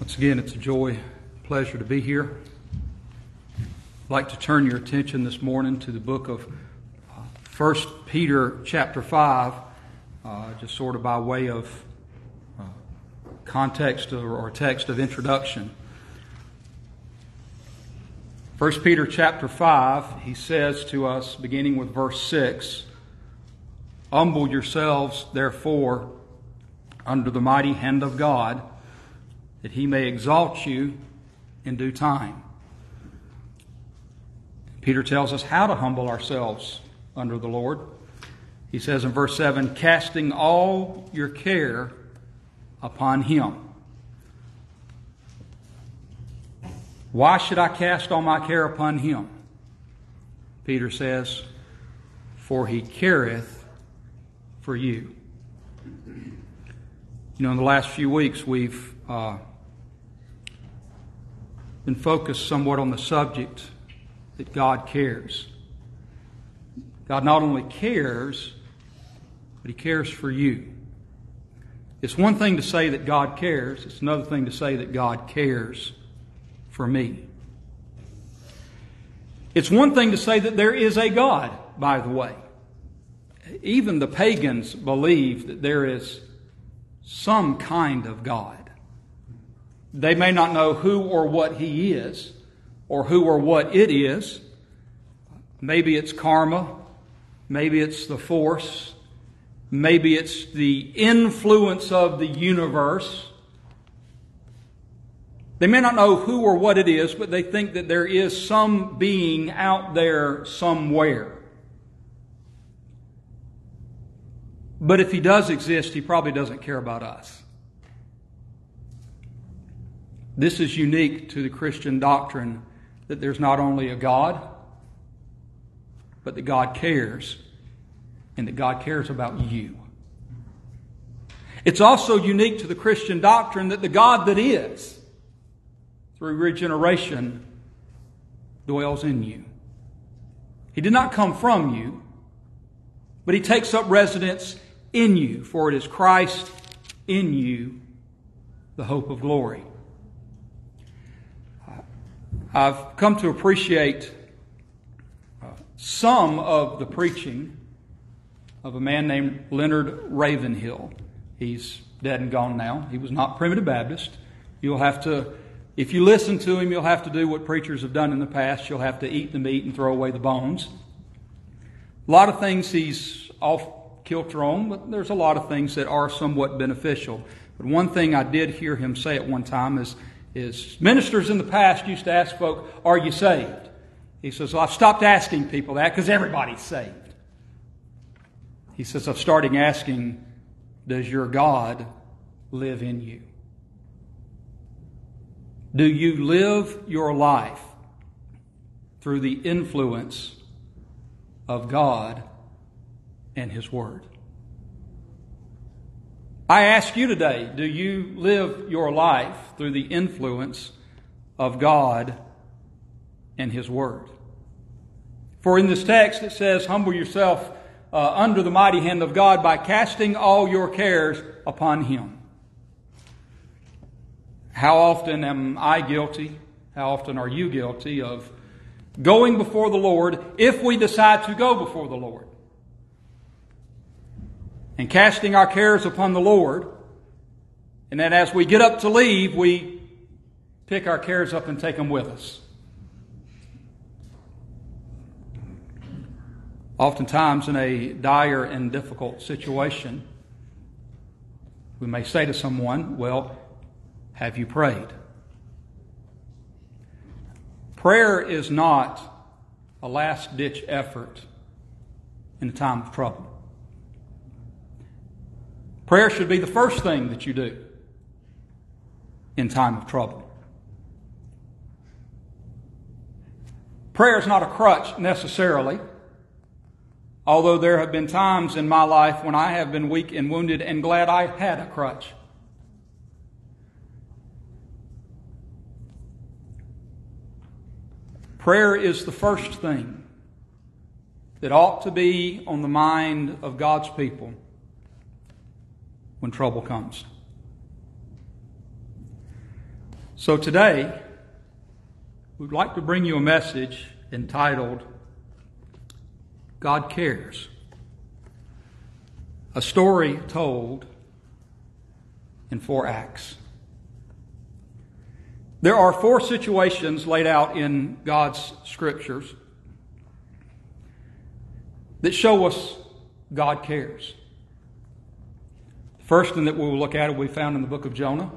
Once again, it's a joy, pleasure to be here. I'd like to turn your attention this morning to the book of uh, First Peter, chapter 5, uh, just sort of by way of uh, context or, or text of introduction. First Peter, chapter 5, he says to us, beginning with verse 6, Humble yourselves, therefore, under the mighty hand of God that he may exalt you in due time. Peter tells us how to humble ourselves under the Lord. He says in verse 7 casting all your care upon him. Why should I cast all my care upon him? Peter says, For he careth for you. You know, in the last few weeks, we've uh, been focus somewhat on the subject that God cares. God not only cares, but He cares for you. It's one thing to say that God cares, it's another thing to say that God cares for me. It's one thing to say that there is a God, by the way. Even the pagans believe that there is some kind of God. They may not know who or what he is, or who or what it is. Maybe it's karma. Maybe it's the force. Maybe it's the influence of the universe. They may not know who or what it is, but they think that there is some being out there somewhere. But if he does exist, he probably doesn't care about us. This is unique to the Christian doctrine that there's not only a God, but that God cares, and that God cares about you. It's also unique to the Christian doctrine that the God that is, through regeneration, dwells in you. He did not come from you, but He takes up residence in you, for it is Christ in you, the hope of glory. I've come to appreciate uh, some of the preaching of a man named Leonard Ravenhill. He's dead and gone now. He was not primitive Baptist. You'll have to, if you listen to him, you'll have to do what preachers have done in the past. You'll have to eat the meat and throw away the bones. A lot of things he's off kilter on, but there's a lot of things that are somewhat beneficial. But one thing I did hear him say at one time is is ministers in the past used to ask folk, Are you saved? He says, well, I've stopped asking people that because everybody's saved. He says, I'm starting asking, Does your God live in you? Do you live your life through the influence of God and His Word? I ask you today do you live your life through the influence of God and His Word? For in this text it says, Humble yourself uh, under the mighty hand of God by casting all your cares upon Him. How often am I guilty? How often are you guilty of going before the Lord if we decide to go before the Lord? And casting our cares upon the Lord. And then as we get up to leave, we pick our cares up and take them with us. Oftentimes, in a dire and difficult situation, we may say to someone, Well, have you prayed? Prayer is not a last ditch effort in a time of trouble. Prayer should be the first thing that you do in time of trouble. Prayer is not a crutch necessarily, although there have been times in my life when I have been weak and wounded and glad I had a crutch. Prayer is the first thing that ought to be on the mind of God's people when trouble comes. So today, we'd like to bring you a message entitled God Cares. A story told in four acts. There are four situations laid out in God's scriptures that show us God cares. First one that we will look at will be found in the book of Jonah.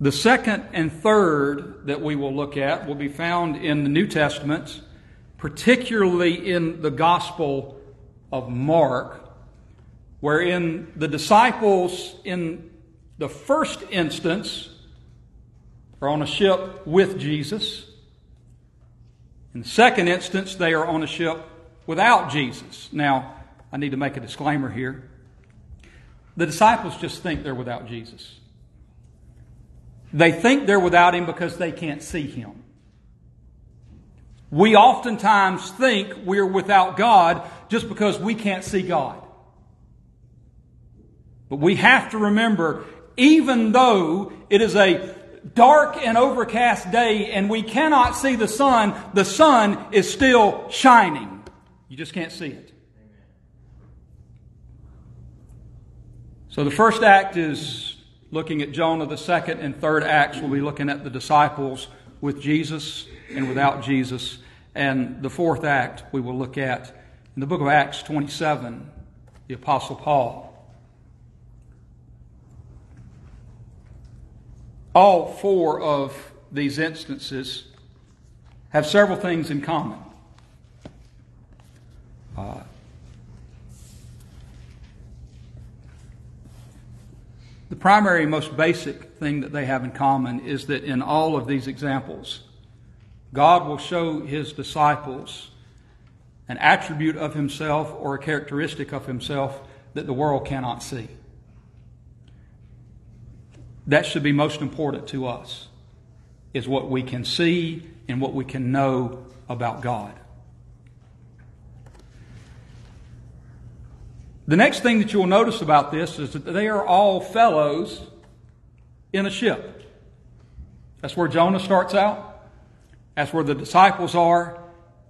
The second and third that we will look at will be found in the New Testament, particularly in the Gospel of Mark, wherein the disciples, in the first instance, are on a ship with Jesus. In the second instance, they are on a ship without Jesus. Now, I need to make a disclaimer here. The disciples just think they're without Jesus. They think they're without Him because they can't see Him. We oftentimes think we're without God just because we can't see God. But we have to remember, even though it is a dark and overcast day and we cannot see the sun, the sun is still shining. You just can't see it. So the first act is looking at Jonah. The second and third acts will be looking at the disciples with Jesus and without Jesus. And the fourth act we will look at in the book of Acts 27, the Apostle Paul. All four of these instances have several things in common. Uh, the primary, most basic thing that they have in common is that in all of these examples, God will show his disciples an attribute of himself or a characteristic of himself that the world cannot see. That should be most important to us, is what we can see and what we can know about God. The next thing that you will notice about this is that they are all fellows in a ship. That's where Jonah starts out. That's where the disciples are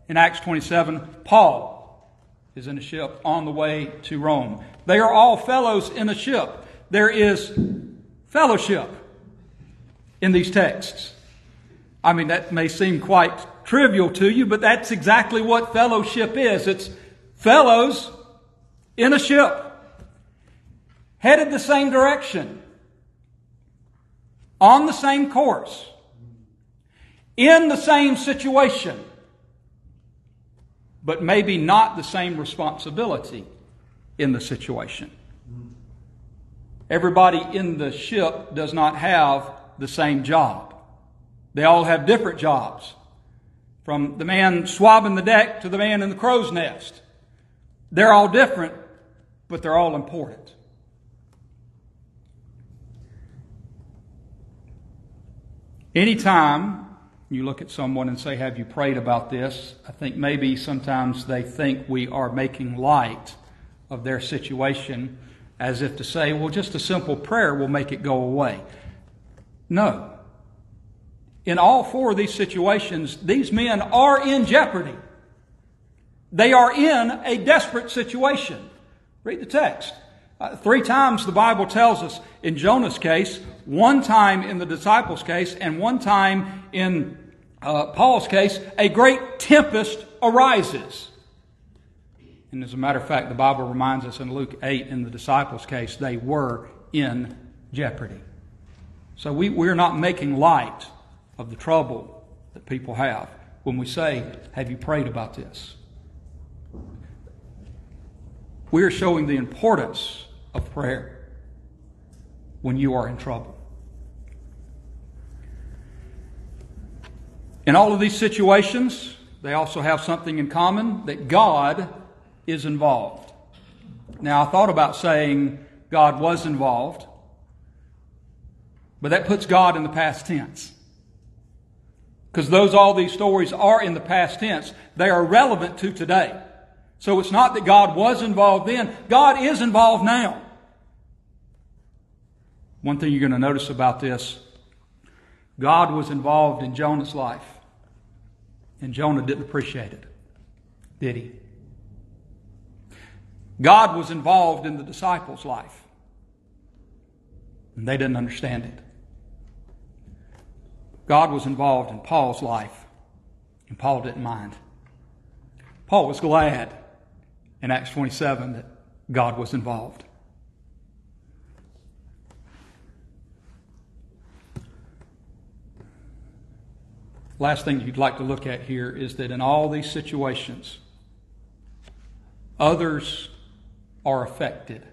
in Acts 27. Paul is in a ship on the way to Rome. They are all fellows in a ship. There is fellowship in these texts. I mean, that may seem quite trivial to you, but that's exactly what fellowship is. It's fellows in a ship, headed the same direction, on the same course, in the same situation, but maybe not the same responsibility in the situation. Everybody in the ship does not have the same job. They all have different jobs. From the man swabbing the deck to the man in the crow's nest. They're all different, but they're all important. Anytime you look at someone and say, Have you prayed about this? I think maybe sometimes they think we are making light of their situation as if to say, well, just a simple prayer will make it go away. No. In all four of these situations, these men are in jeopardy. They are in a desperate situation. Read the text. Uh, three times the Bible tells us in Jonah's case, one time in the disciples' case, and one time in uh, Paul's case, a great tempest arises. And as a matter of fact, the Bible reminds us in Luke 8, in the disciples' case, they were in jeopardy. So we, we're not making light of the trouble that people have when we say, Have you prayed about this? We are showing the importance of prayer when you are in trouble. In all of these situations, they also have something in common that God is involved. Now, I thought about saying God was involved, but that puts God in the past tense. Because those, all these stories are in the past tense. They are relevant to today. So it's not that God was involved then, God is involved now. One thing you're going to notice about this God was involved in Jonah's life, and Jonah didn't appreciate it, did he? God was involved in the disciples' life, and they didn't understand it. God was involved in Paul's life, and Paul didn't mind. Paul was glad in Acts 27 that God was involved. Last thing you'd like to look at here is that in all these situations, others are affected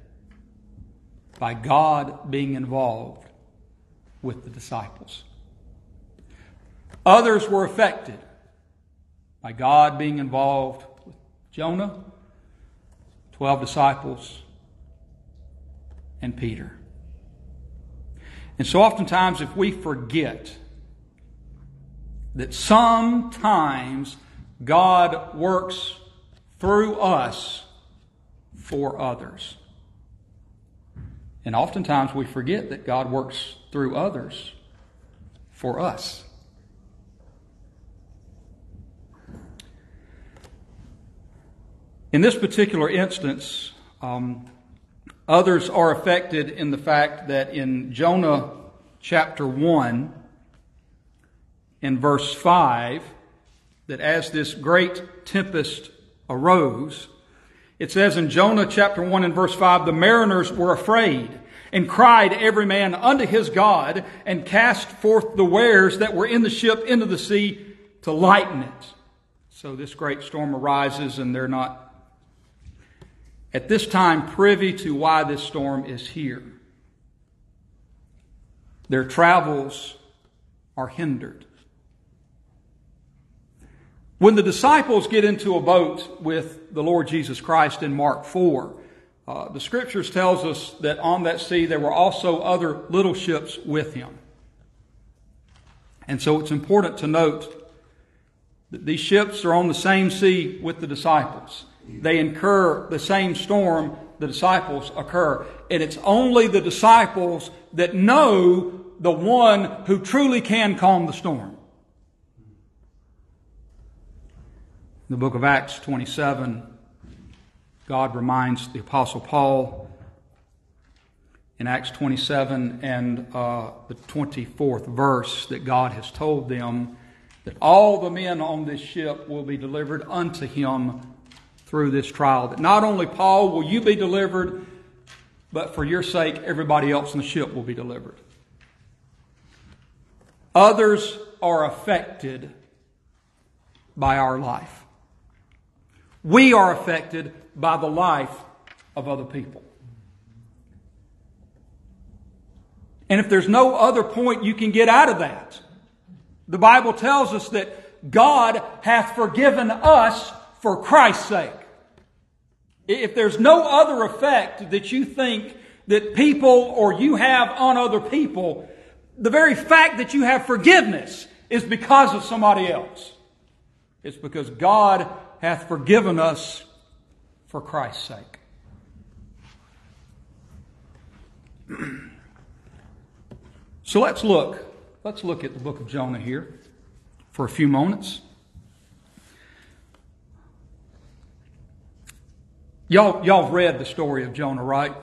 by God being involved with the disciples. Others were affected by God being involved with Jonah, 12 disciples, and Peter. And so oftentimes, if we forget that sometimes God works through us for others. And oftentimes we forget that God works through others for us. In this particular instance, um, others are affected in the fact that in Jonah chapter 1, in verse 5 that as this great tempest arose, it says in Jonah chapter 1 and verse 5, the mariners were afraid and cried every man unto his God and cast forth the wares that were in the ship into the sea to lighten it. So this great storm arises and they're not at this time privy to why this storm is here. Their travels are hindered. When the disciples get into a boat with the Lord Jesus Christ in Mark 4, uh, the scriptures tells us that on that sea there were also other little ships with him. And so it's important to note that these ships are on the same sea with the disciples. They incur the same storm the disciples occur. And it's only the disciples that know the one who truly can calm the storm. In the book of Acts 27, God reminds the Apostle Paul in Acts 27 and uh, the 24th verse that God has told them that all the men on this ship will be delivered unto him through this trial. That not only Paul will you be delivered, but for your sake, everybody else in the ship will be delivered. Others are affected by our life. We are affected by the life of other people. And if there's no other point you can get out of that, the Bible tells us that God hath forgiven us for Christ's sake. If there's no other effect that you think that people or you have on other people, the very fact that you have forgiveness is because of somebody else. It's because God hath forgiven us for Christ's sake. so let's look. Let's look at the book of Jonah here for a few moments. Y'all, y'all have read the story of Jonah, right?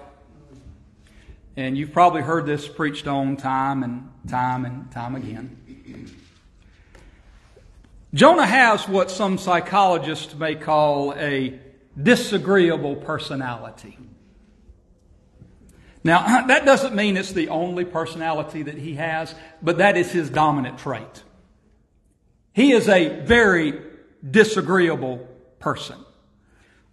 And you've probably heard this preached on time and time and time again. Jonah has what some psychologists may call a disagreeable personality. Now, that doesn't mean it's the only personality that he has, but that is his dominant trait. He is a very disagreeable person.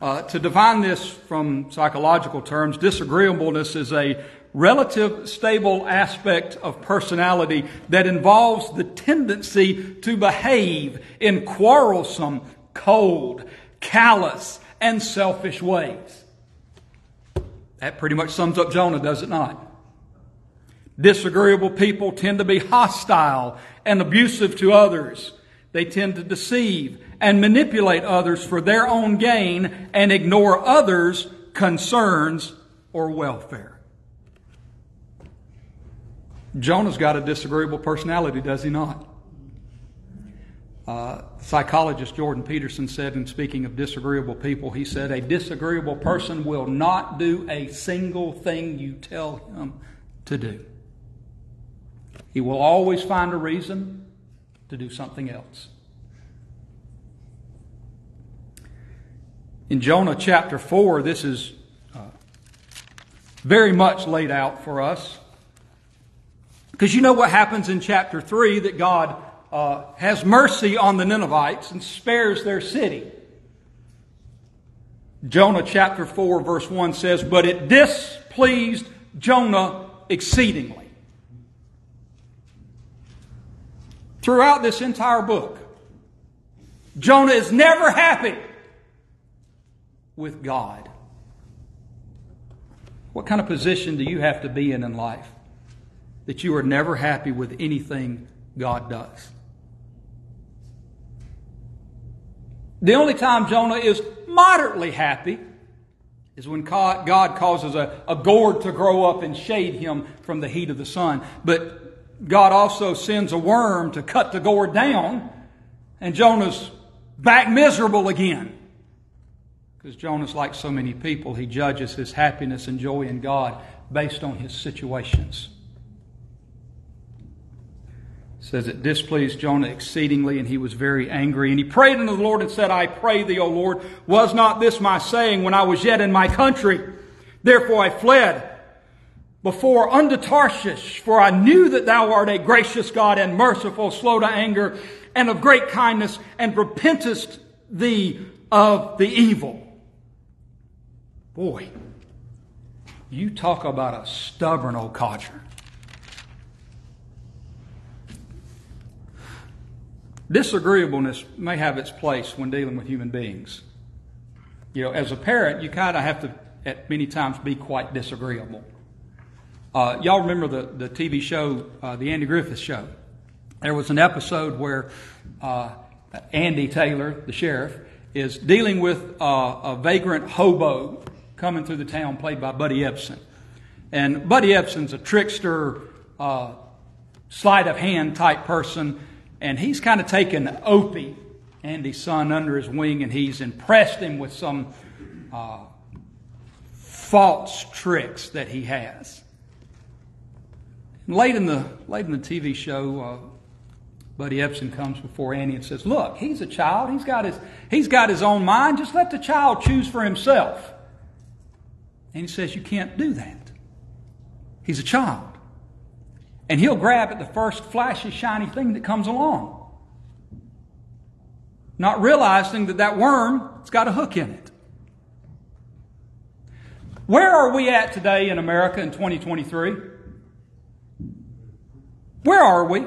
Uh, to define this from psychological terms, disagreeableness is a relative stable aspect of personality that involves the tendency to behave in quarrelsome, cold, callous, and selfish ways. That pretty much sums up Jonah, does it not? Disagreeable people tend to be hostile and abusive to others. They tend to deceive and manipulate others for their own gain and ignore others' concerns or welfare. Jonah's got a disagreeable personality, does he not? Uh, psychologist Jordan Peterson said, in speaking of disagreeable people, he said, A disagreeable person will not do a single thing you tell him to do. He will always find a reason to do something else. In Jonah chapter 4, this is uh, very much laid out for us. Because you know what happens in chapter 3 that God uh, has mercy on the Ninevites and spares their city. Jonah chapter 4, verse 1 says, But it displeased Jonah exceedingly. Throughout this entire book, Jonah is never happy with God. What kind of position do you have to be in in life that you are never happy with anything God does? The only time Jonah is moderately happy is when God causes a, a gourd to grow up and shade him from the heat of the sun. But God also sends a worm to cut the gourd down, and Jonah's back miserable again. Because Jonah's like so many people, he judges his happiness and joy in God based on his situations says it displeased Jonah exceedingly, and he was very angry. And he prayed unto the Lord and said, I pray thee, O Lord, was not this my saying when I was yet in my country? Therefore I fled before unto Tarshish, for I knew that thou art a gracious God and merciful, slow to anger, and of great kindness, and repentest thee of the evil. Boy, you talk about a stubborn old codger. Disagreeableness may have its place when dealing with human beings. You know, as a parent, you kind of have to, at many times, be quite disagreeable. Uh, y'all remember the, the TV show, uh, The Andy Griffith Show? There was an episode where uh, Andy Taylor, the sheriff, is dealing with uh, a vagrant hobo coming through the town, played by Buddy Ebsen. And Buddy Ebsen's a trickster, uh, sleight of hand type person and he's kind of taken Opie, Andy's son, under his wing, and he's impressed him with some uh, false tricks that he has. Late in the late in the TV show, uh, Buddy Ebsen comes before Andy and says, "Look, he's a child. He's got his he's got his own mind. Just let the child choose for himself." And he says, "You can't do that. He's a child." And he'll grab at the first flashy, shiny thing that comes along. Not realizing that that worm has got a hook in it. Where are we at today in America in 2023? Where are we?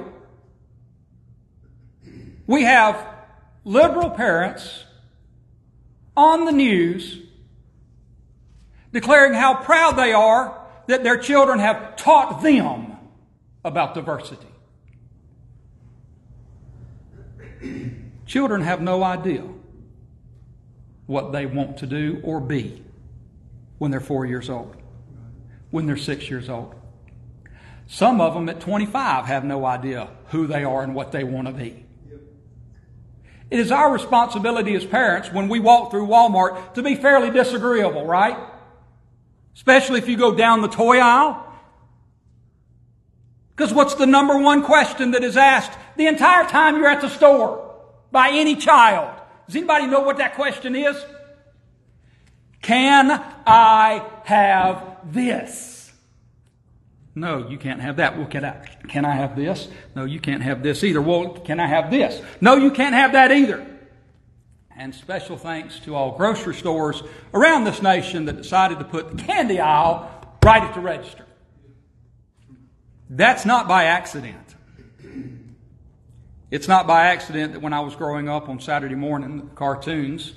We have liberal parents on the news declaring how proud they are that their children have taught them about diversity. Children have no idea what they want to do or be when they're four years old, when they're six years old. Some of them at 25 have no idea who they are and what they want to be. It is our responsibility as parents when we walk through Walmart to be fairly disagreeable, right? Especially if you go down the toy aisle because what's the number one question that is asked the entire time you're at the store by any child? Does anybody know what that question is? Can I have this? No, you can't have that. Well, can I, can I have this? No, you can't have this either. Well, can I have this? No, you can't have that either. And special thanks to all grocery stores around this nation that decided to put the candy aisle right at the register. That's not by accident. It's not by accident that when I was growing up on Saturday morning, cartoons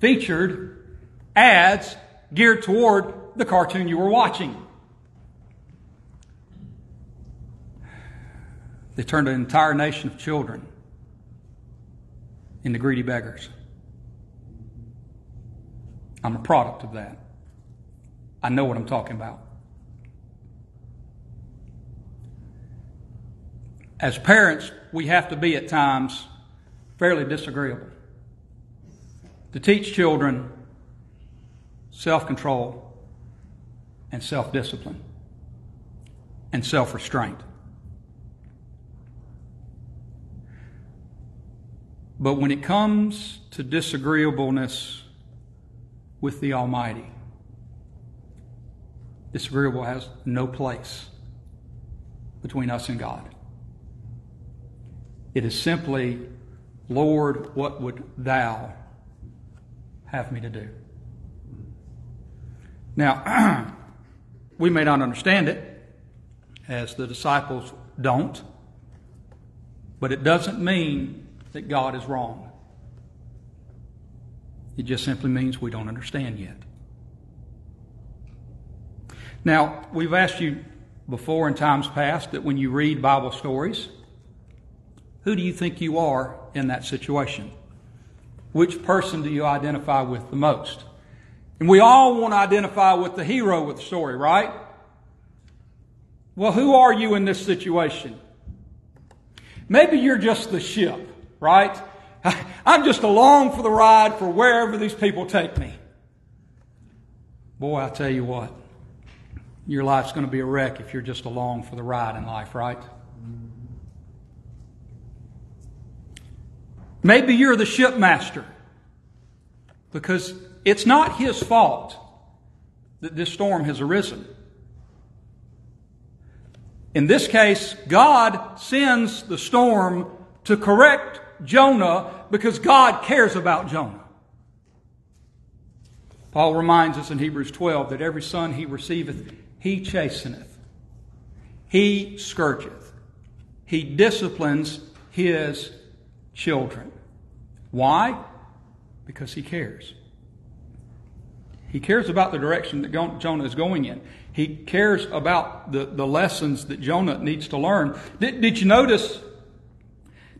featured ads geared toward the cartoon you were watching. They turned an entire nation of children into greedy beggars. I'm a product of that. I know what I'm talking about. as parents, we have to be at times fairly disagreeable. To teach children self control and self discipline and self restraint. But when it comes to disagreeableness with the Almighty, This variable has no place between us and God. It is simply, Lord, what would thou have me to do? Now, we may not understand it, as the disciples don't, but it doesn't mean that God is wrong. It just simply means we don't understand yet. Now, we've asked you before in times past that when you read Bible stories, who do you think you are in that situation? Which person do you identify with the most? And we all want to identify with the hero of the story, right? Well, who are you in this situation? Maybe you're just the ship, right? I'm just along for the ride for wherever these people take me. Boy, I tell you what, your life's going to be a wreck if you're just along for the ride in life, right? Maybe you're the shipmaster because it's not his fault that this storm has arisen. In this case, God sends the storm to correct Jonah because God cares about Jonah. Paul reminds us in Hebrews 12 that every son he receiveth, he chasteneth, he scourgeth, he disciplines his children. Why? Because he cares. He cares about the direction that Jonah is going in. He cares about the, the lessons that Jonah needs to learn. Did, did you notice?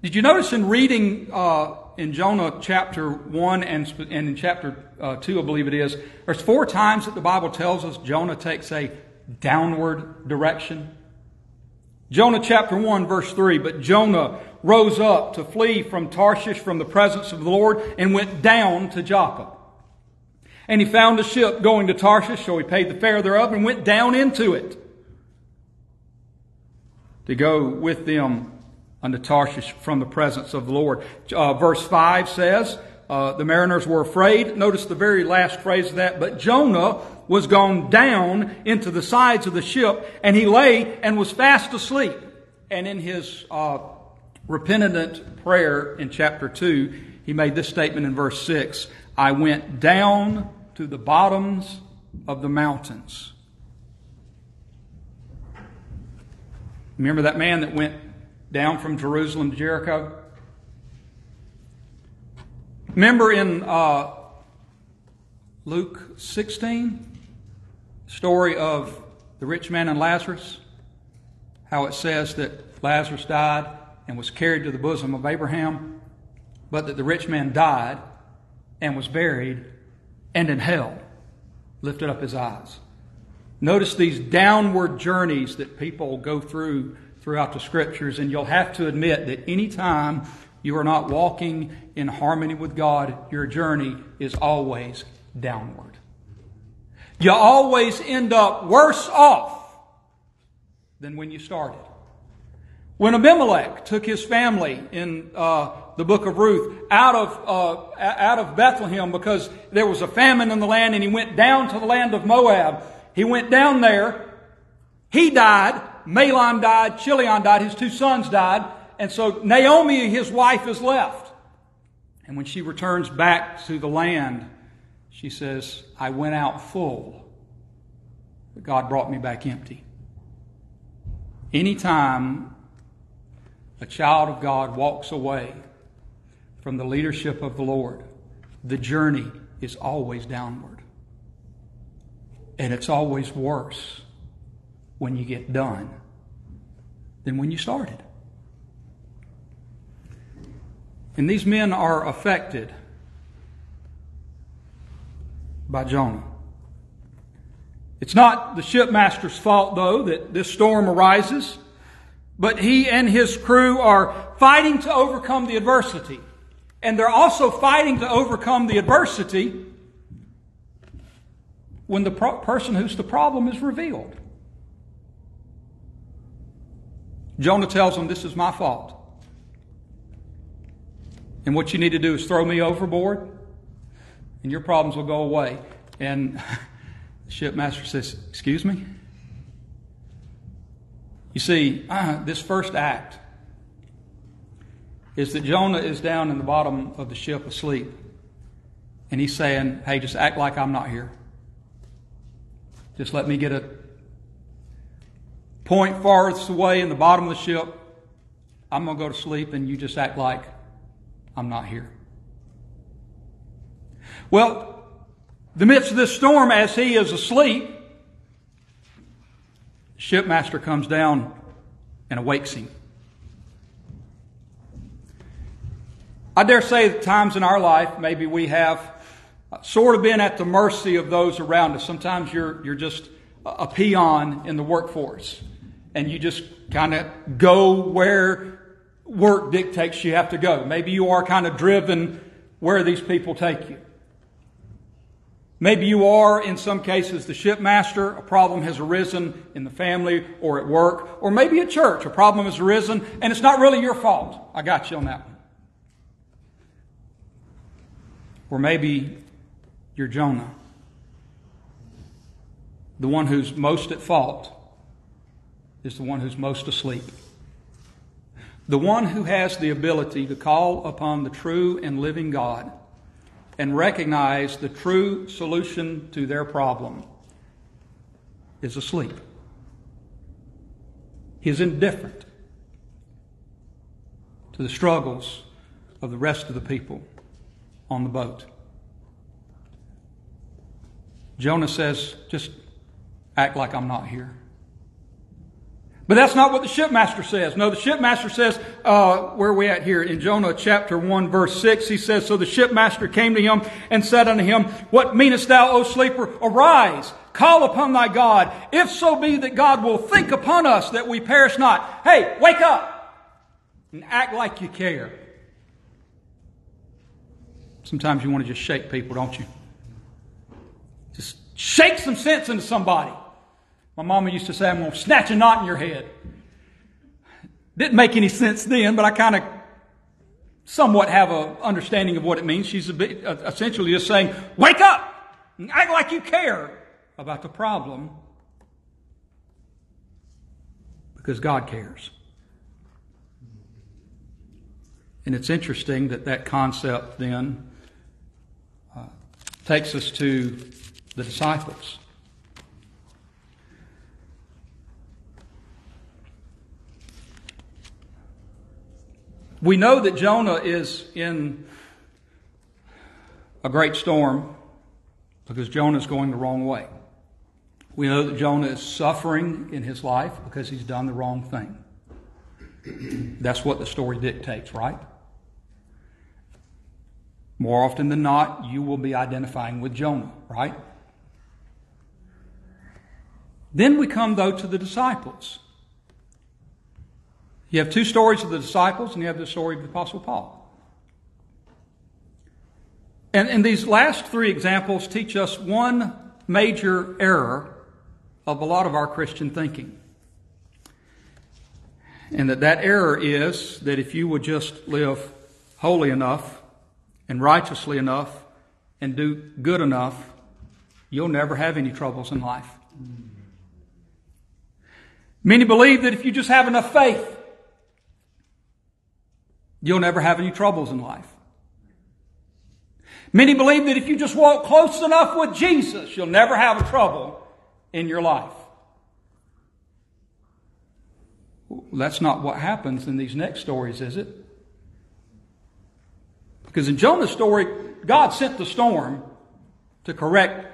Did you notice in reading uh, in Jonah chapter 1 and, and in chapter uh, 2, I believe it is, there's four times that the Bible tells us Jonah takes a downward direction. Jonah chapter 1, verse 3 But Jonah rose up to flee from Tarshish from the presence of the Lord and went down to Joppa. And he found a ship going to Tarshish, so he paid the fare thereof and went down into it to go with them unto Tarshish from the presence of the Lord. Uh, verse 5 says, uh, the mariners were afraid. Notice the very last phrase of that. But Jonah was gone down into the sides of the ship, and he lay and was fast asleep. And in his uh, repentant prayer in chapter 2, he made this statement in verse 6 I went down to the bottoms of the mountains. Remember that man that went down from Jerusalem to Jericho? Remember in uh, Luke 16, story of the rich man and Lazarus? How it says that Lazarus died and was carried to the bosom of Abraham, but that the rich man died and was buried and in hell lifted up his eyes. Notice these downward journeys that people go through throughout the scriptures, and you'll have to admit that anytime you are not walking in harmony with God, your journey is always downward. You always end up worse off than when you started. When Abimelech took his family in uh, the book of Ruth out of, uh, out of Bethlehem because there was a famine in the land and he went down to the land of Moab. He went down there. He died. Mahlon died. Chilion died. His two sons died. And so Naomi, his wife, is left. And when she returns back to the land, she says, I went out full, but God brought me back empty. Anytime a child of God walks away from the leadership of the Lord, the journey is always downward. And it's always worse when you get done than when you started. And these men are affected by Jonah. It's not the shipmaster's fault, though, that this storm arises. But he and his crew are fighting to overcome the adversity. And they're also fighting to overcome the adversity when the pro- person who's the problem is revealed. Jonah tells them, This is my fault. And what you need to do is throw me overboard, and your problems will go away. And the shipmaster says, Excuse me? You see, uh, this first act is that Jonah is down in the bottom of the ship asleep. And he's saying, Hey, just act like I'm not here. Just let me get a point farthest away in the bottom of the ship. I'm going to go to sleep, and you just act like I'm not here. Well, the midst of this storm, as he is asleep, shipmaster comes down and awakes him. I dare say that times in our life, maybe we have Uh, sort of been at the mercy of those around us. Sometimes you're, you're just a peon in the workforce and you just kind of go where work dictates you have to go. Maybe you are kind of driven where these people take you. Maybe you are, in some cases, the shipmaster. A problem has arisen in the family or at work, or maybe at church. A problem has arisen, and it's not really your fault. I got you on that one. Or maybe you're Jonah, the one who's most at fault is the one who's most asleep. The one who has the ability to call upon the true and living God and recognize the true solution to their problem is asleep. He's indifferent to the struggles of the rest of the people on the boat. Jonah says, just act like I'm not here. But that's not what the shipmaster says. No, the shipmaster says, uh, where are we at here? In Jonah chapter 1 verse 6, he says, So the shipmaster came to him and said unto him, What meanest thou, O sleeper? Arise, call upon thy God, if so be that God will think upon us that we perish not. Hey, wake up and act like you care. Sometimes you want to just shake people, don't you? Just shake some sense into somebody. My mama used to say, I'm going to snatch a knot in your head. Didn't make any sense then, but I kind of somewhat have an understanding of what it means. She's bit, essentially just saying, wake up and act like you care about the problem because God cares. And it's interesting that that concept then uh, takes us to the disciples. We know that Jonah is in a great storm because Jonah is going the wrong way. We know that Jonah is suffering in his life because he's done the wrong thing. That's what the story dictates, right? More often than not, you will be identifying with Jonah, right? Then we come, though, to the disciples. You have two stories of the disciples, and you have the story of the Apostle Paul. And, and these last three examples teach us one major error of a lot of our Christian thinking. And that that error is that if you would just live holy enough and righteously enough and do good enough, you'll never have any troubles in life. Many believe that if you just have enough faith, you'll never have any troubles in life. Many believe that if you just walk close enough with Jesus, you'll never have a trouble in your life. That's not what happens in these next stories, is it? Because in Jonah's story, God sent the storm to correct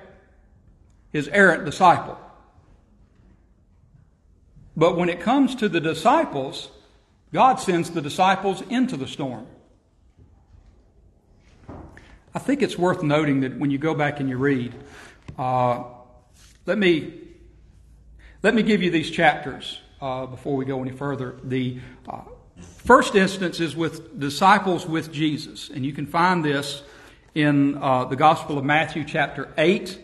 his errant disciple. But when it comes to the disciples, God sends the disciples into the storm. I think it's worth noting that when you go back and you read, uh, let me let me give you these chapters uh, before we go any further. The uh, first instance is with disciples with Jesus, and you can find this in uh, the Gospel of Matthew, chapter 8,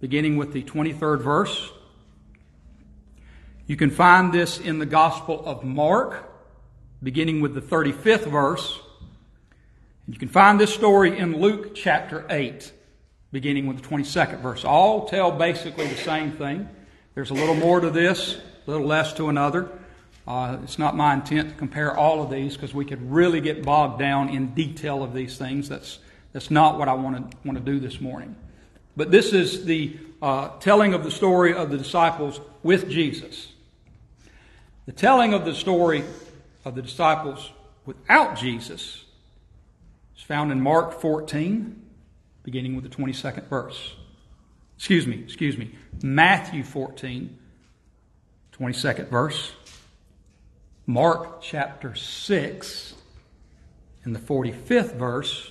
beginning with the 23rd verse. You can find this in the Gospel of Mark, beginning with the 35th verse. You can find this story in Luke chapter 8, beginning with the 22nd verse. All tell basically the same thing. There's a little more to this, a little less to another. Uh, it's not my intent to compare all of these because we could really get bogged down in detail of these things. That's, that's not what I want to, want to do this morning. But this is the uh, telling of the story of the disciples with Jesus. The telling of the story of the disciples without Jesus is found in Mark 14, beginning with the 22nd verse. Excuse me, excuse me. Matthew 14, 22nd verse. Mark chapter 6, in the 45th verse.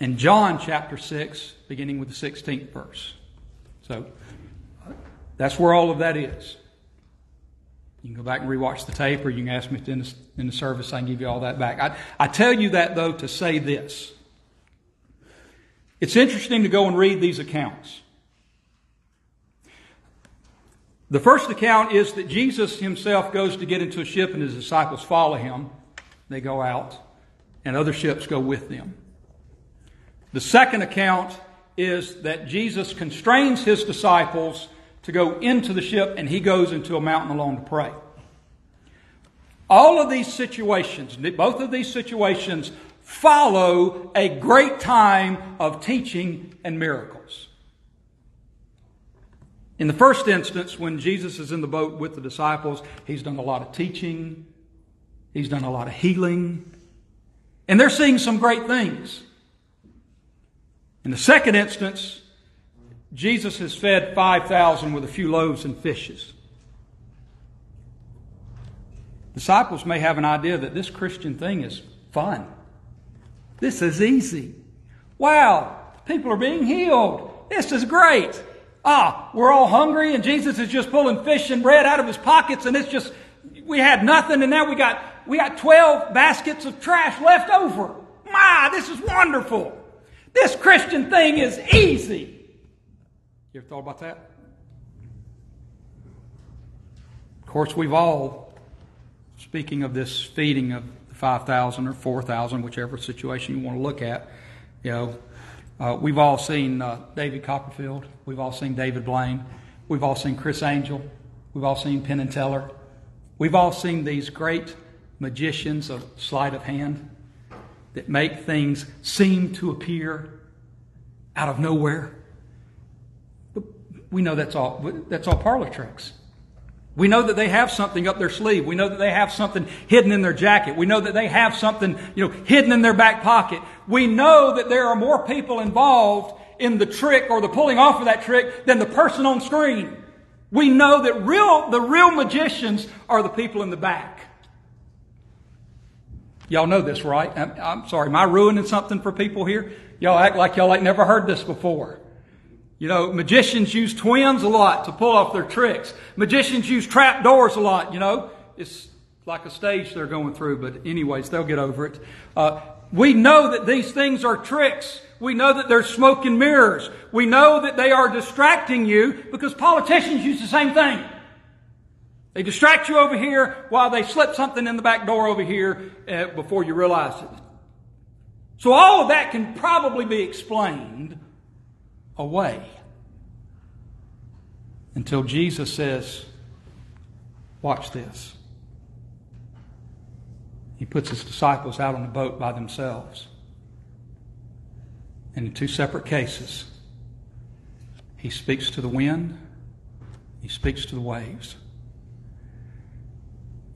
And John chapter 6, beginning with the 16th verse. So, that's where all of that is. You can go back and rewatch the tape, or you can ask me in the, in the service. I can give you all that back. I, I tell you that, though, to say this. It's interesting to go and read these accounts. The first account is that Jesus himself goes to get into a ship and his disciples follow him. They go out, and other ships go with them. The second account is that Jesus constrains his disciples to go into the ship and he goes into a mountain alone to pray. All of these situations, both of these situations, follow a great time of teaching and miracles. In the first instance, when Jesus is in the boat with the disciples, he's done a lot of teaching, he's done a lot of healing, and they're seeing some great things. In the second instance, Jesus has fed 5,000 with a few loaves and fishes. Disciples may have an idea that this Christian thing is fun. This is easy. Wow, people are being healed. This is great. Ah, we're all hungry and Jesus is just pulling fish and bread out of his pockets and it's just, we had nothing and now we got, we got 12 baskets of trash left over. My, this is wonderful. This Christian thing is easy. You ever thought about that? Of course, we've all, speaking of this feeding of the 5,000 or 4,000, whichever situation you want to look at, you know, uh, we've all seen uh, David Copperfield. We've all seen David Blaine. We've all seen Criss Angel. We've all seen Penn and Teller. We've all seen these great magicians of sleight of hand that make things seem to appear out of nowhere. We know that's all, that's all parlor tricks. We know that they have something up their sleeve. We know that they have something hidden in their jacket. We know that they have something, you know, hidden in their back pocket. We know that there are more people involved in the trick or the pulling off of that trick than the person on screen. We know that real, the real magicians are the people in the back. Y'all know this, right? I'm, I'm sorry. Am I ruining something for people here? Y'all act like y'all ain't never heard this before. You know, magicians use twins a lot to pull off their tricks. Magicians use trap doors a lot, you know. It's like a stage they're going through, but anyways, they'll get over it. Uh, we know that these things are tricks. We know that they're smoke and mirrors. We know that they are distracting you because politicians use the same thing. They distract you over here while they slip something in the back door over here uh, before you realize it. So all of that can probably be explained away until Jesus says, Watch this. He puts his disciples out on the boat by themselves. And in two separate cases, he speaks to the wind, he speaks to the waves.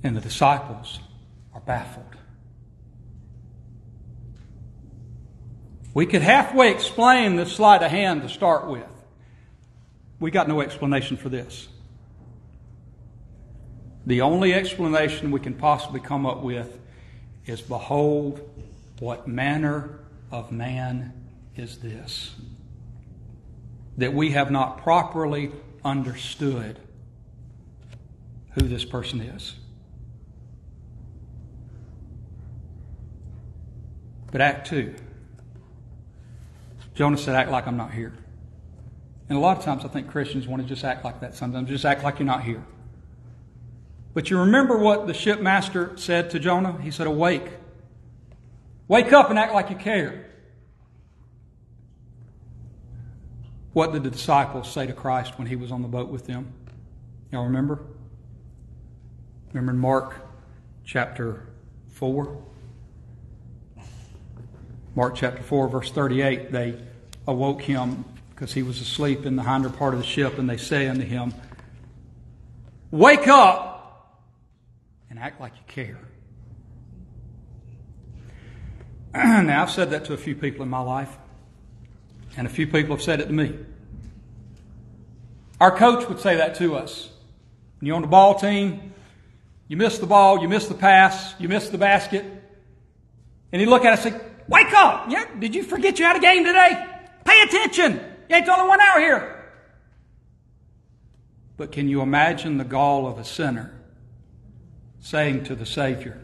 And the disciples are baffled. We could halfway explain the sleight of hand to start with. We got no explanation for this. The only explanation we can possibly come up with is Behold, what manner of man is this? That we have not properly understood who this person is. But Act 2, Jonah said, Act like I'm not here. And a lot of times I think Christians want to just act like that sometimes, just act like you're not here. But you remember what the shipmaster said to Jonah? He said, Awake. Wake up and act like you care. What did the disciples say to Christ when he was on the boat with them? Y'all remember? Remember in Mark chapter 4? Mark chapter 4, verse 38, they awoke him because he was asleep in the hinder part of the ship, and they say unto him, Wake up and act like you care. now, I've said that to a few people in my life, and a few people have said it to me. Our coach would say that to us. When you're on the ball team, you miss the ball, you miss the pass, you miss the basket, and he'd look at us and say, Wake up! Yeah, did you forget you had a game today? Pay attention! You ain't only one hour here. But can you imagine the gall of a sinner saying to the Savior,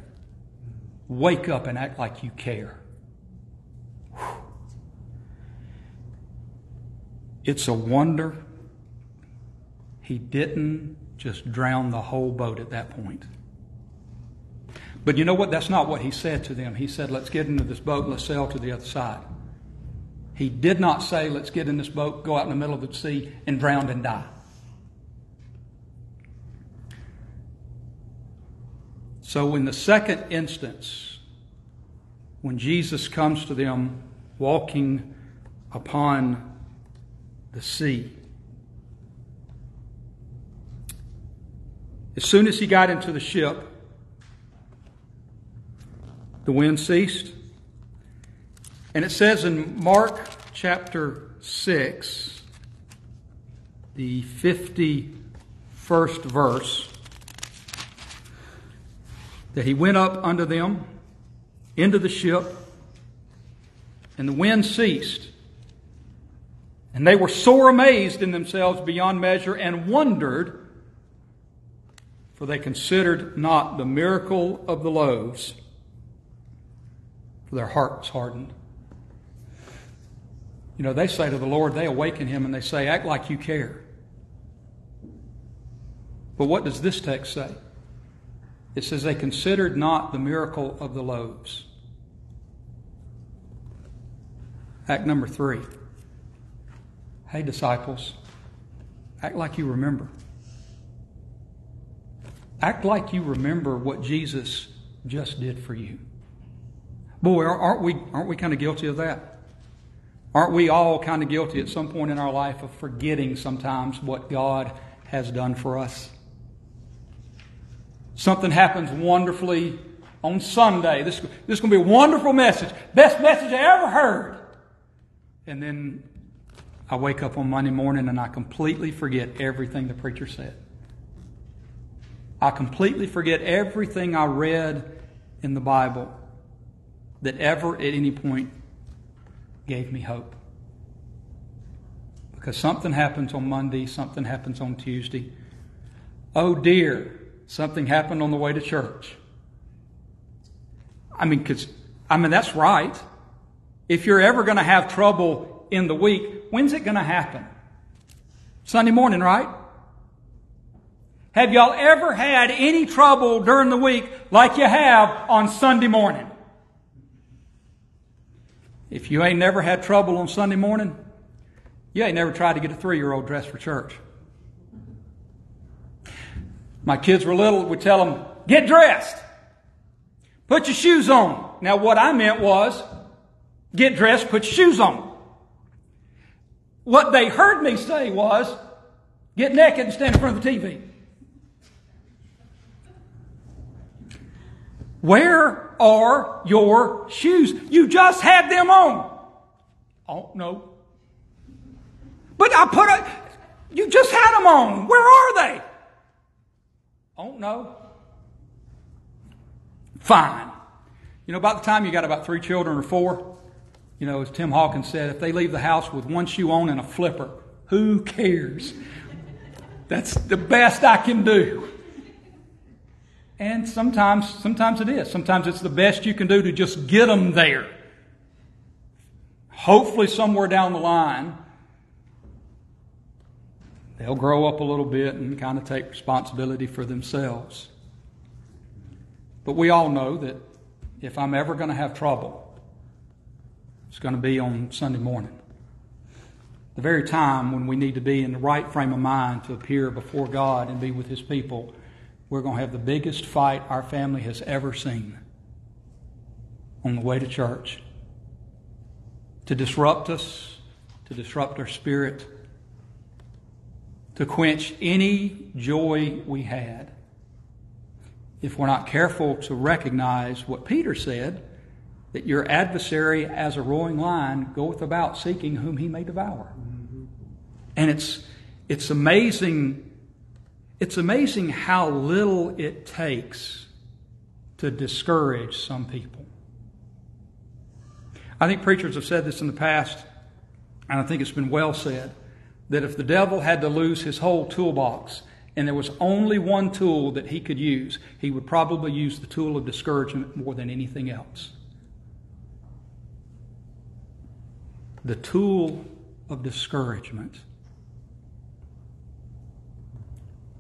Wake up and act like you care? It's a wonder he didn't just drown the whole boat at that point. But you know what? That's not what he said to them. He said, Let's get into this boat and let's sail to the other side. He did not say, Let's get in this boat, go out in the middle of the sea, and drown and die. So, in the second instance, when Jesus comes to them walking upon the sea, as soon as he got into the ship, the wind ceased. And it says in Mark chapter 6, the 51st verse, that he went up unto them into the ship, and the wind ceased. And they were sore amazed in themselves beyond measure and wondered, for they considered not the miracle of the loaves for their heart was hardened. You know, they say to the Lord, they awaken him and they say, Act like you care. But what does this text say? It says, They considered not the miracle of the loaves. Act number three. Hey, disciples, act like you remember. Act like you remember what Jesus just did for you. Boy, aren't we, aren't we kind of guilty of that? Aren't we all kind of guilty at some point in our life of forgetting sometimes what God has done for us? Something happens wonderfully on Sunday. This, this is going to be a wonderful message. Best message I ever heard. And then I wake up on Monday morning and I completely forget everything the preacher said. I completely forget everything I read in the Bible that ever at any point gave me hope. Because something happens on Monday, something happens on Tuesday. Oh dear, something happened on the way to church. I mean, cause, I mean, that's right. If you're ever going to have trouble in the week, when's it going to happen? Sunday morning, right? Have y'all ever had any trouble during the week like you have on Sunday morning? If you ain't never had trouble on Sunday morning, you ain't never tried to get a three year old dressed for church. My kids were little, we tell them, get dressed. Put your shoes on. Now, what I meant was, get dressed, put your shoes on. What they heard me say was, get naked and stand in front of the TV. Where are your shoes? You just had them on. Oh, no. But I put a, you just had them on. Where are they? Oh, no. Fine. You know, about the time you got about three children or four, you know, as Tim Hawkins said, if they leave the house with one shoe on and a flipper, who cares? That's the best I can do. And sometimes, sometimes it is. Sometimes it's the best you can do to just get them there. Hopefully, somewhere down the line, they'll grow up a little bit and kind of take responsibility for themselves. But we all know that if I'm ever going to have trouble, it's going to be on Sunday morning. The very time when we need to be in the right frame of mind to appear before God and be with His people we're going to have the biggest fight our family has ever seen on the way to church to disrupt us, to disrupt our spirit, to quench any joy we had. If we're not careful to recognize what Peter said, that your adversary, as a roaring lion, goeth about seeking whom he may devour. Mm-hmm. And it's, it's amazing it's amazing how little it takes to discourage some people. I think preachers have said this in the past, and I think it's been well said, that if the devil had to lose his whole toolbox and there was only one tool that he could use, he would probably use the tool of discouragement more than anything else. The tool of discouragement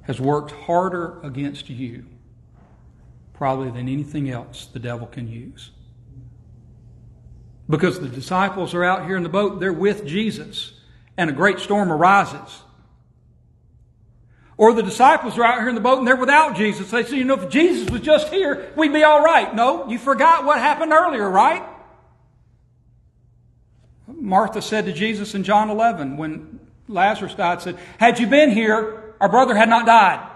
has worked harder against you probably than anything else the devil can use. Because the disciples are out here in the boat, they're with Jesus, and a great storm arises. Or the disciples are out here in the boat and they're without Jesus. They say, you know, if Jesus was just here, we'd be all right. No, you forgot what happened earlier, right? Martha said to Jesus in John 11 when Lazarus died, said, had you been here, our brother had not died.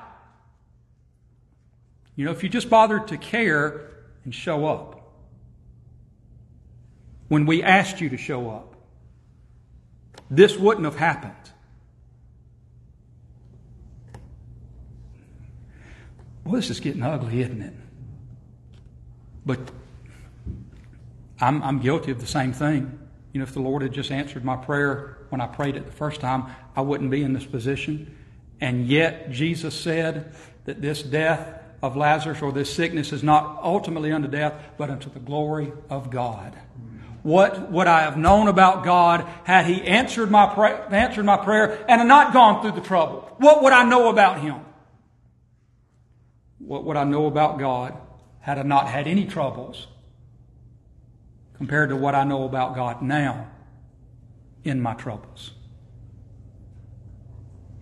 You know, if you just bothered to care and show up when we asked you to show up, this wouldn't have happened. Well, this is getting ugly, isn't it? But I'm, I'm guilty of the same thing. You know, if the Lord had just answered my prayer when I prayed it the first time, I wouldn't be in this position. And yet, Jesus said that this death of Lazarus or this sickness is not ultimately unto death, but unto the glory of God. What would I have known about God had He answered my, pra- answered my prayer and not gone through the trouble? What would I know about Him? What would I know about God had I not had any troubles compared to what I know about God now in my troubles?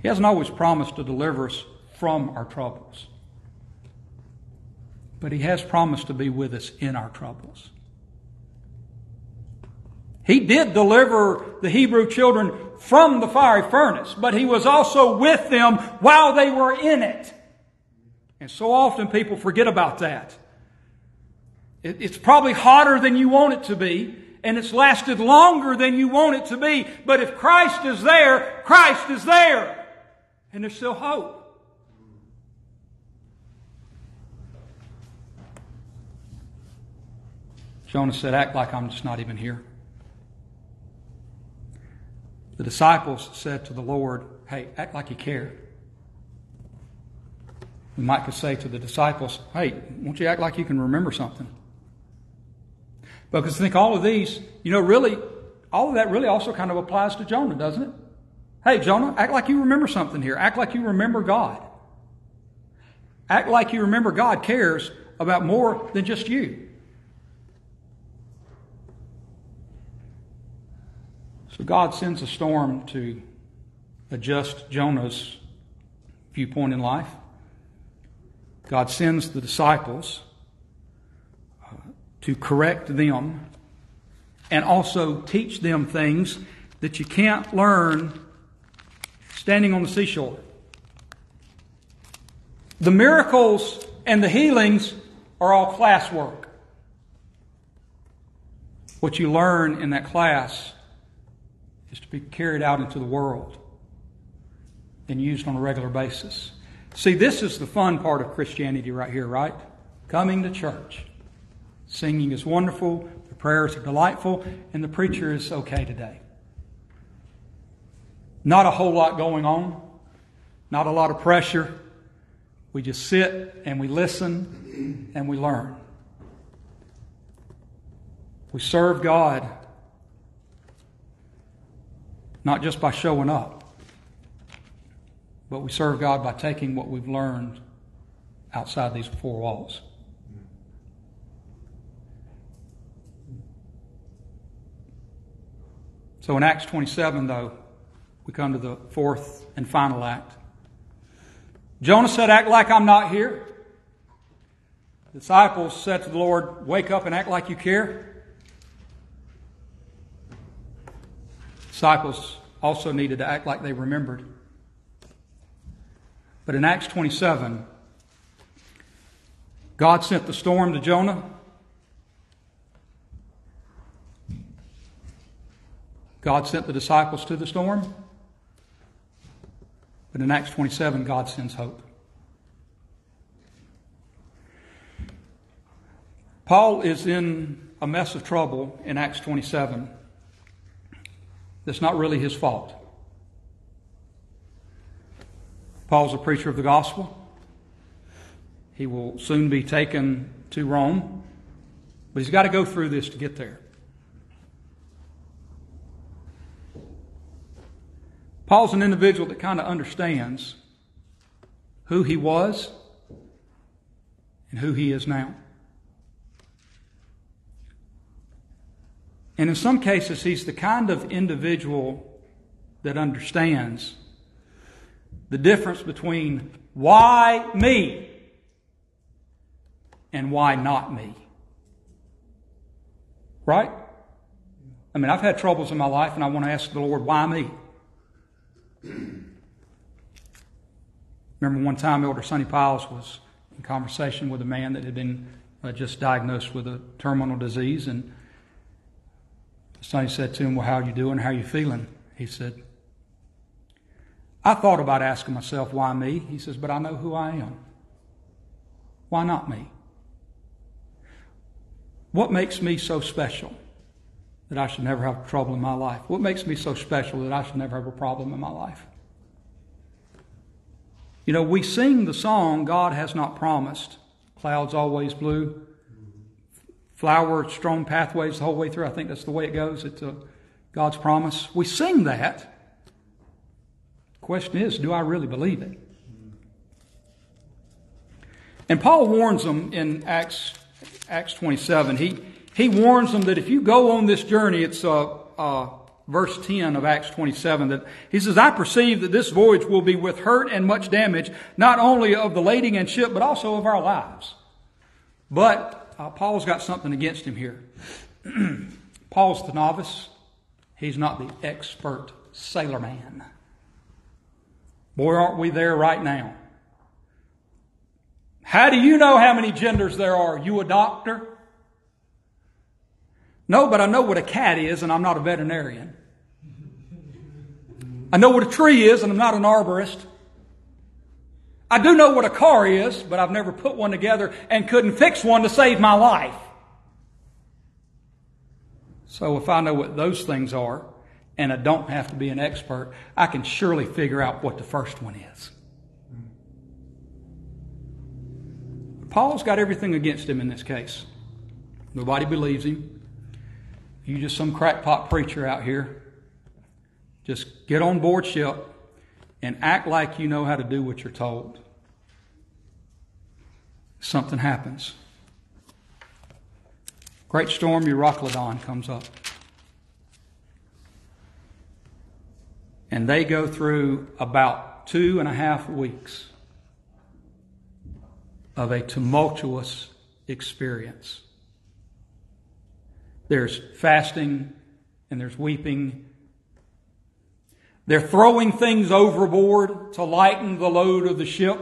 He hasn't always promised to deliver us from our troubles, but He has promised to be with us in our troubles. He did deliver the Hebrew children from the fiery furnace, but He was also with them while they were in it. And so often people forget about that. It's probably hotter than you want it to be, and it's lasted longer than you want it to be. But if Christ is there, Christ is there. And there's still hope. Jonah said, Act like I'm just not even here. The disciples said to the Lord, Hey, act like you care. We might could say to the disciples, Hey, won't you act like you can remember something? Because I think all of these, you know, really, all of that really also kind of applies to Jonah, doesn't it? Hey, Jonah, act like you remember something here. Act like you remember God. Act like you remember God cares about more than just you. So God sends a storm to adjust Jonah's viewpoint in life. God sends the disciples uh, to correct them and also teach them things that you can't learn standing on the seashore. The miracles and the healings are all classwork. What you learn in that class is to be carried out into the world and used on a regular basis. See, this is the fun part of Christianity right here, right? Coming to church. Singing is wonderful, the prayers are delightful, and the preacher is okay today. Not a whole lot going on, not a lot of pressure, We just sit and we listen and we learn. We serve God not just by showing up, but we serve God by taking what we've learned outside these four walls. So in Acts 27, though, we come to the fourth and final act. Jonah said, Act like I'm not here. The disciples said to the Lord, Wake up and act like you care. Disciples also needed to act like they remembered. But in Acts 27, God sent the storm to Jonah. God sent the disciples to the storm. But in Acts 27, God sends hope. Paul is in a mess of trouble in Acts 27. That's not really his fault. Paul's a preacher of the gospel. He will soon be taken to Rome, but he's got to go through this to get there. Paul's an individual that kind of understands who he was and who he is now. And in some cases, he's the kind of individual that understands the difference between why me and why not me. Right? I mean, I've had troubles in my life, and I want to ask the Lord, why me? Remember one time Elder Sonny Piles was in conversation with a man that had been uh, just diagnosed with a terminal disease, and Sonny said to him, Well, how are you doing? How are you feeling? He said, I thought about asking myself, why me? He says, but I know who I am. Why not me? What makes me so special that I should never have trouble in my life? What makes me so special that I should never have a problem in my life? You know, we sing the song, God has not promised. Clouds always blue. Flower strewn pathways the whole way through. I think that's the way it goes. It's a, God's promise. We sing that. Question is, do I really believe it? And Paul warns them in Acts, Acts 27. He, he warns them that if you go on this journey, it's uh, uh, verse 10 of Acts 27, that he says, I perceive that this voyage will be with hurt and much damage, not only of the lading and ship, but also of our lives. But uh, Paul's got something against him here. Paul's the novice. He's not the expert sailor man. Boy, aren't we there right now? How do you know how many genders there are? You a doctor? No, but I know what a cat is, and I'm not a veterinarian. I know what a tree is, and I'm not an arborist. I do know what a car is, but I've never put one together and couldn't fix one to save my life. So if I know what those things are, and I don't have to be an expert, I can surely figure out what the first one is. Paul's got everything against him in this case. Nobody believes him. You just some crackpot preacher out here. Just get on board ship and act like you know how to do what you're told. Something happens. Great storm Euroclydon comes up. And they go through about two and a half weeks of a tumultuous experience. There's fasting and there's weeping. They're throwing things overboard to lighten the load of the ship.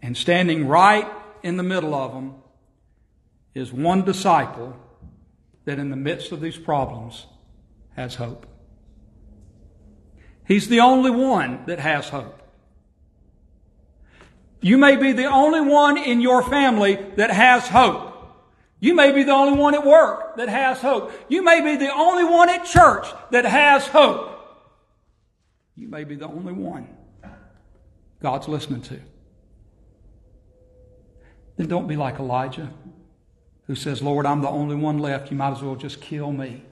And standing right in the middle of them is one disciple that in the midst of these problems has hope. He's the only one that has hope. You may be the only one in your family that has hope. You may be the only one at work that has hope. You may be the only one at church that has hope. You may be the only one. God's listening to, then don't be like Elijah who says, Lord, I'm the only one left. You might as well just kill me.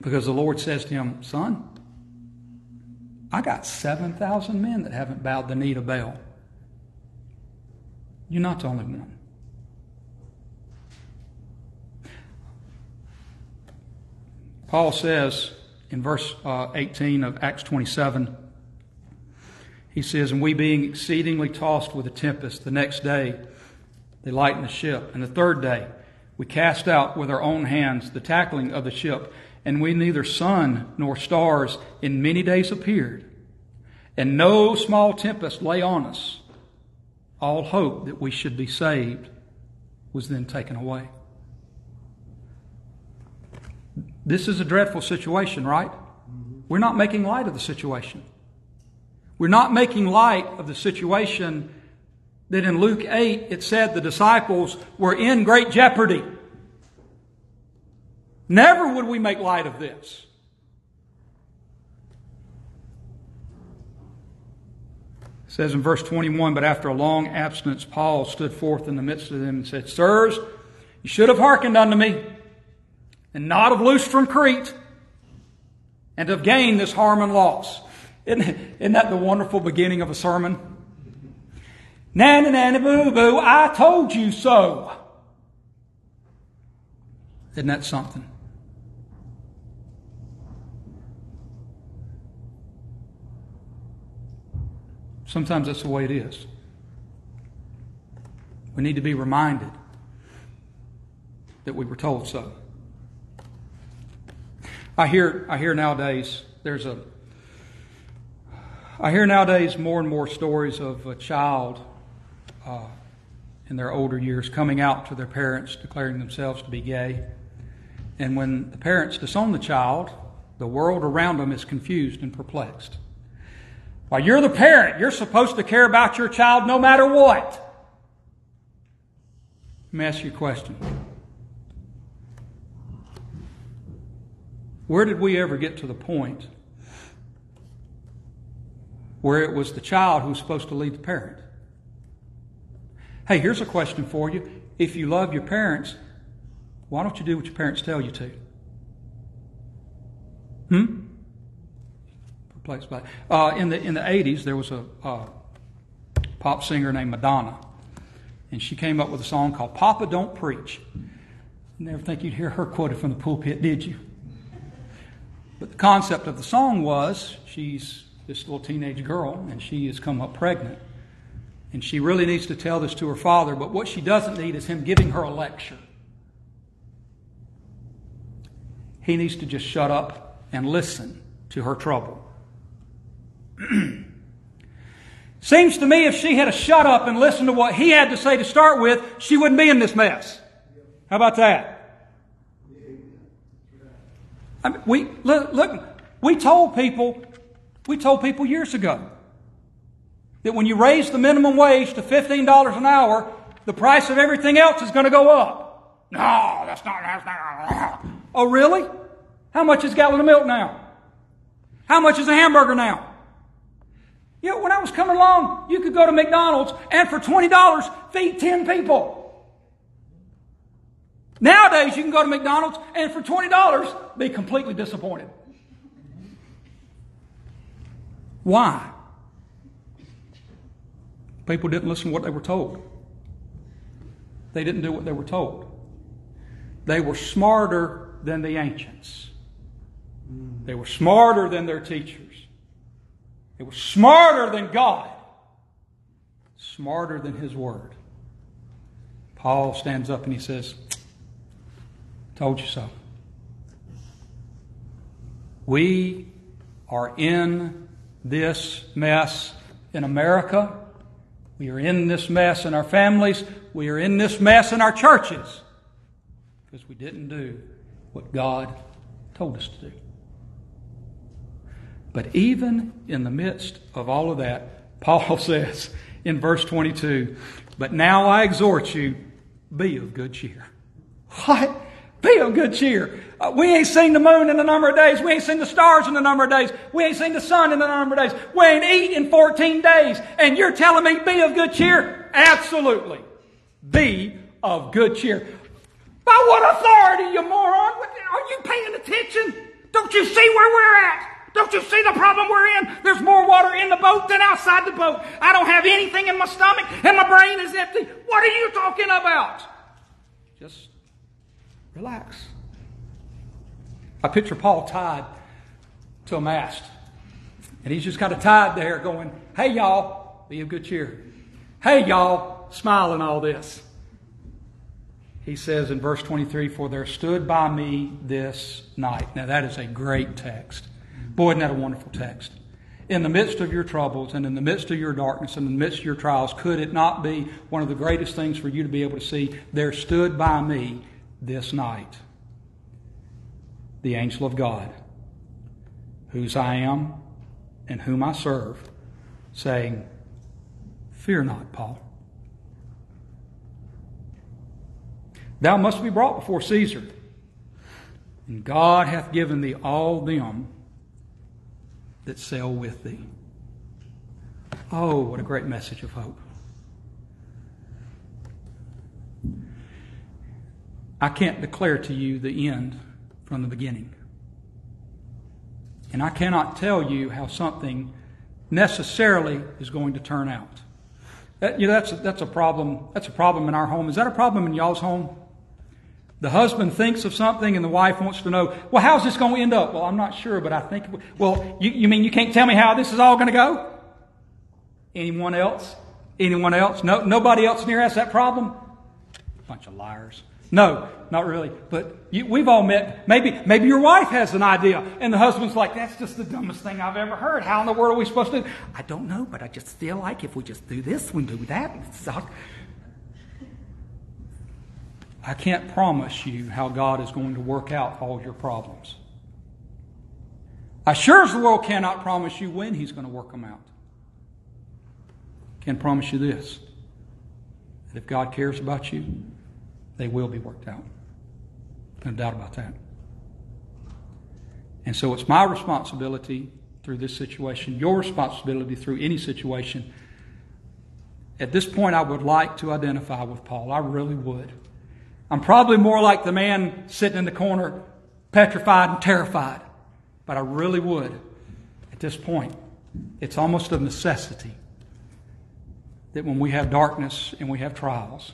Because the Lord says to him, Son, I got 7,000 men that haven't bowed the knee to Baal. You're not the only one. Paul says in verse uh, 18 of Acts 27, he says, And we being exceedingly tossed with a tempest, the next day they lightened the ship. And the third day we cast out with our own hands the tackling of the ship, and we neither sun nor stars in many days appeared. And no small tempest lay on us. All hope that we should be saved was then taken away. This is a dreadful situation, right? We're not making light of the situation. We're not making light of the situation that in Luke 8 it said the disciples were in great jeopardy. Never would we make light of this. It says in verse 21 But after a long abstinence, Paul stood forth in the midst of them and said, Sirs, you should have hearkened unto me and not have loosed from Crete, and have gained this harm and loss. Isn't, isn't that the wonderful beginning of a sermon? Nanny, nanny, boo, boo, I told you so. Isn't that something? Sometimes that's the way it is. We need to be reminded that we were told so. I hear, I hear nowadays there's a, I hear nowadays more and more stories of a child uh, in their older years coming out to their parents declaring themselves to be gay. And when the parents disown the child, the world around them is confused and perplexed. While you're the parent, you're supposed to care about your child no matter what. Let me ask you a question. Where did we ever get to the point where it was the child who was supposed to lead the parent? Hey, here's a question for you. If you love your parents, why don't you do what your parents tell you to? Hmm? Perplexed by uh, in the in the 80s, there was a pop singer named Madonna, and she came up with a song called "Papa Don't Preach." Never think you'd hear her quoted from the pulpit, did you? But the concept of the song was she's this little teenage girl and she has come up pregnant. And she really needs to tell this to her father, but what she doesn't need is him giving her a lecture. He needs to just shut up and listen to her trouble. Seems to me if she had shut up and listened to what he had to say to start with, she wouldn't be in this mess. How about that? I mean, we look, look, we told people, we told people years ago that when you raise the minimum wage to fifteen dollars an hour, the price of everything else is going to go up. No, that's not. That's not. Oh, really? How much is a gallon of milk now? How much is a hamburger now? You know, when I was coming along, you could go to McDonald's and for twenty dollars feed ten people. Nowadays, you can go to McDonald's and for $20 be completely disappointed. Why? People didn't listen to what they were told. They didn't do what they were told. They were smarter than the ancients. They were smarter than their teachers. They were smarter than God. Smarter than His Word. Paul stands up and he says, Told you so. We are in this mess in America. We are in this mess in our families. We are in this mess in our churches because we didn't do what God told us to do. But even in the midst of all of that, Paul says in verse 22, But now I exhort you, be of good cheer. What? Be of good cheer. Uh, we ain't seen the moon in a number of days. We ain't seen the stars in a number of days. We ain't seen the sun in a number of days. We ain't eat in 14 days. And you're telling me be of good cheer? Absolutely. Be of good cheer. By what authority, you moron? Are you paying attention? Don't you see where we're at? Don't you see the problem we're in? There's more water in the boat than outside the boat. I don't have anything in my stomach and my brain is empty. What are you talking about? Just relax. I picture Paul tied to a mast. And he's just kind of tied there going, hey y'all, be of good cheer. Hey y'all, smiling all this. He says in verse 23, For there stood by me this night. Now that is a great text. Boy, isn't that a wonderful text? In the midst of your troubles and in the midst of your darkness and in the midst of your trials, could it not be one of the greatest things for you to be able to see? There stood by me this night the angel of God, whose I am and whom I serve, saying, Fear not, Paul. Thou must be brought before Caesar. And God hath given thee all them that sail with thee. Oh, what a great message of hope. I can't declare to you the end from the beginning. And I cannot tell you how something necessarily is going to turn out. That, you know, that's a, that's a problem. That's a problem in our home. Is that a problem in y'all's home? The husband thinks of something and the wife wants to know, well, how's this going to end up? Well, I'm not sure, but I think, well, you, you mean you can't tell me how this is all going to go? Anyone else? Anyone else? No, nobody else near has that problem? Bunch of liars. No, not really. But you, we've all met. Maybe, maybe your wife has an idea, and the husband's like, "That's just the dumbest thing I've ever heard. How in the world are we supposed to?" I don't know, but I just feel like if we just do this, we do that. I can't promise you how God is going to work out all your problems. I sure as the world cannot promise you when He's going to work them out. Can promise you this that if God cares about you, they will be worked out. No doubt about that. And so it's my responsibility through this situation, your responsibility through any situation. At this point, I would like to identify with Paul. I really would. I'm probably more like the man sitting in the corner, petrified and terrified. But I really would, at this point, it's almost a necessity that when we have darkness and we have trials,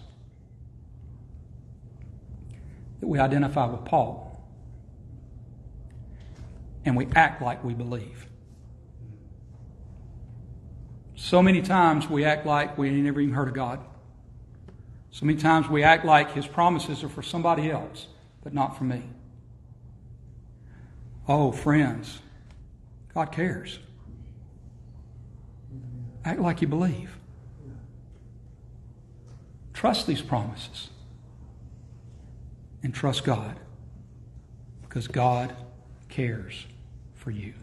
that we identify with Paul and we act like we believe. So many times we act like we ain't never even heard of God. So many times we act like His promises are for somebody else, but not for me. Oh, friends, God cares. Act like you believe. Trust these promises. And trust God because God cares for you.